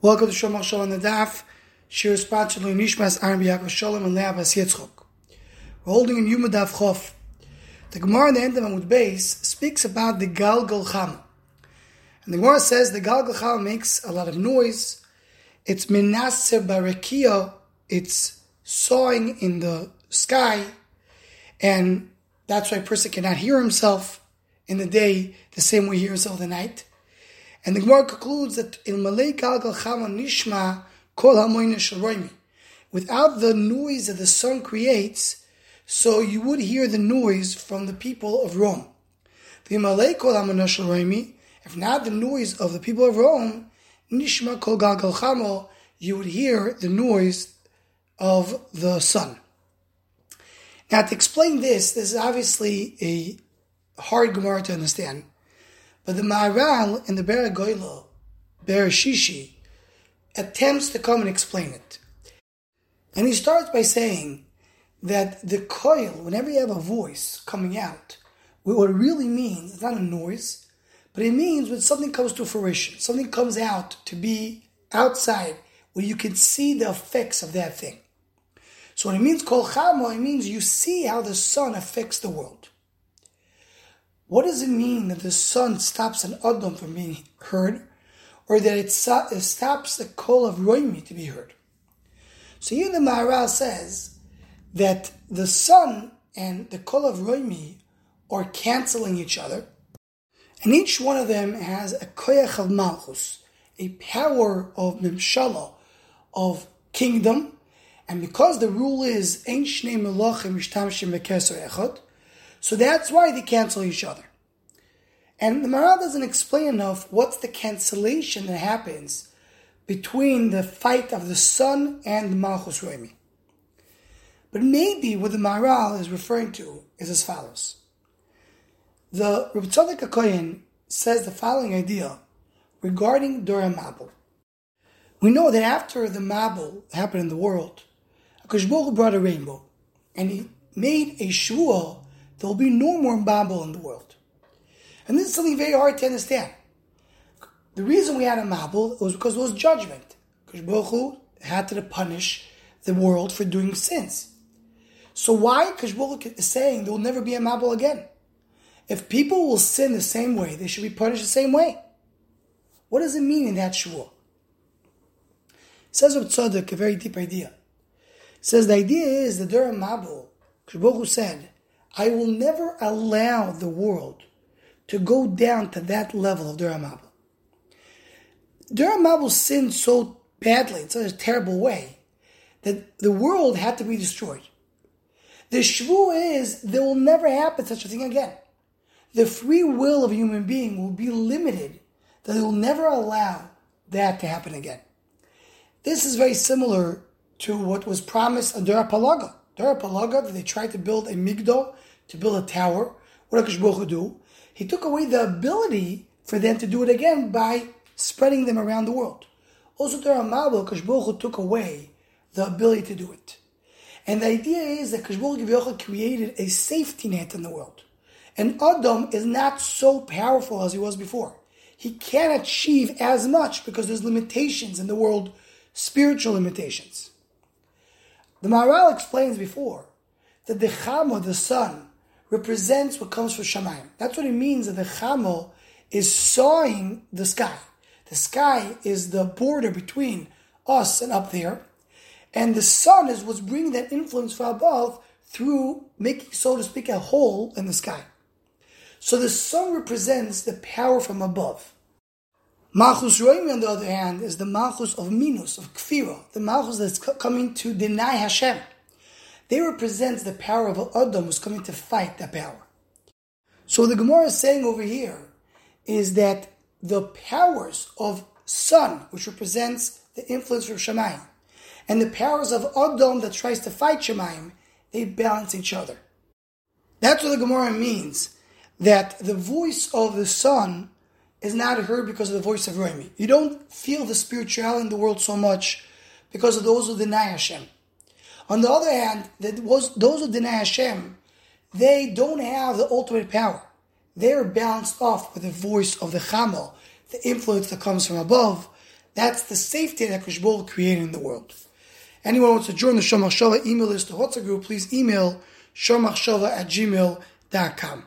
Welcome to Shomar Shalom the Daf. Shiur sponsored by Nishmas Aaron B'Yaakov Shalom and Leah Bas Yitzchok. We're holding in Yuma Daf Chof. The Gemara in the end of Amud Beis speaks about the Galgal Chama. And the Gemara says the Galgal Chama makes a lot of noise. It's Menaser Barakia. It's sawing in the sky. And that's why a person cannot hear himself in the day the same way he hears himself the night. And the Gemara concludes that in Malay Galgal Chama Nishma Kol Sharoimi. Without the noise that the sun creates, so you would hear the noise from the people of Rome. The Malay Kol Sharoimi, if not the noise of the people of Rome, Nishma Kol Galgal Chama, you would hear the noise of the sun. Now, to explain this, this is obviously a hard Gemara to understand. But the Maharal in the Be'er Hagoylo, Bereshishi, attempts to come and explain it. And he starts by saying that the coil, whenever you have a voice coming out, what it really means, it's not a noise, but it means when something comes to fruition, something comes out to be outside, where you can see the effects of that thing. So when it means kol chamo, it means you see how the sun affects the world. What does it mean that the sun stops an Adam from being heard, or that it, stops the call of Roimi to be heard? So here the Maharal says that the sun and the call of Roimi are canceling each other, and each one of them has a koyach of malchus, a power of mimshala, of kingdom, and because the rule is ein shnei melachim mishtamshim echad, so that's why they cancel each other. And the Maharal doesn't explain enough what's the cancellation that happens between the fight of the sun and Malchus Roimi. But maybe what the Maharal is referring to is as follows. The Tzadok HaKoyen says the following idea regarding Dor HaMabul. We know that after the Mabul happened in the world, Akash brought a rainbow, and he made a shua there will be no more Mabul in the world. And this is something very hard to understand. The reason we had a Mabul was because it was judgment. Because Baruch had to punish the world for doing sins. So why Baruch is saying there will never be a Mabul again? If people will sin the same way, they should be punished the same way. What does it mean in that shua? Says of Tzadok, a very deep idea. Says the idea is that during Mabul, Baruch said, I will never allow the world to go down to that level of Dor HaMabul. Duramabel sinned so badly, in such a terrible way, that the world had to be destroyed. The shvu is there will never happen such a thing again. The free will of a human being will be limited, that they will never allow that to happen again. This is very similar to what was promised on Palaga. Palaga, they tried to build a migdal, to build a tower. What does Baruch do? He took away the ability for them to do it again by spreading them around the world. Also, Torah Mabel, Kashbuch took away the ability to do it. And the idea is that Kashbuch created a safety net in the world. And Adam is not so powerful as he was before. He can't achieve as much because there's limitations in the world, spiritual limitations. The Maharal explains before that the Chama, the sun, represents what comes from Shamayim. That's what it means that the Chamo is sawing the sky. The sky is the border between us and up there. And the sun is what's bringing that influence from above through making, so to speak, a hole in the sky. So the sun represents the power from above. Malchus Roimi, on the other hand, is the Malchus of Minus, of Kfira, the Malchus that's coming to deny Hashem. They represent the power of Adam who's coming to fight that power. So the Gemara is saying over here is that the powers of sun, which represents the influence of Shemaim, and the powers of Adam that tries to fight Shemaim, they balance each other. That's what the Gemara means, that the voice of the sun is not heard because of the voice of Rami. You don't feel the spirituality in the world so much because of those who deny Hashem. On the other hand, that was those who deny Hashem, they don't have the ultimate power. They are balanced off with the voice of the Chamel, the influence that comes from above, That's the safety that Kushbul created in the world. Anyone wants to join the Shomach Shava email list, the WhatsApp group, please email shomachshava at gmail.com.